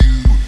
you.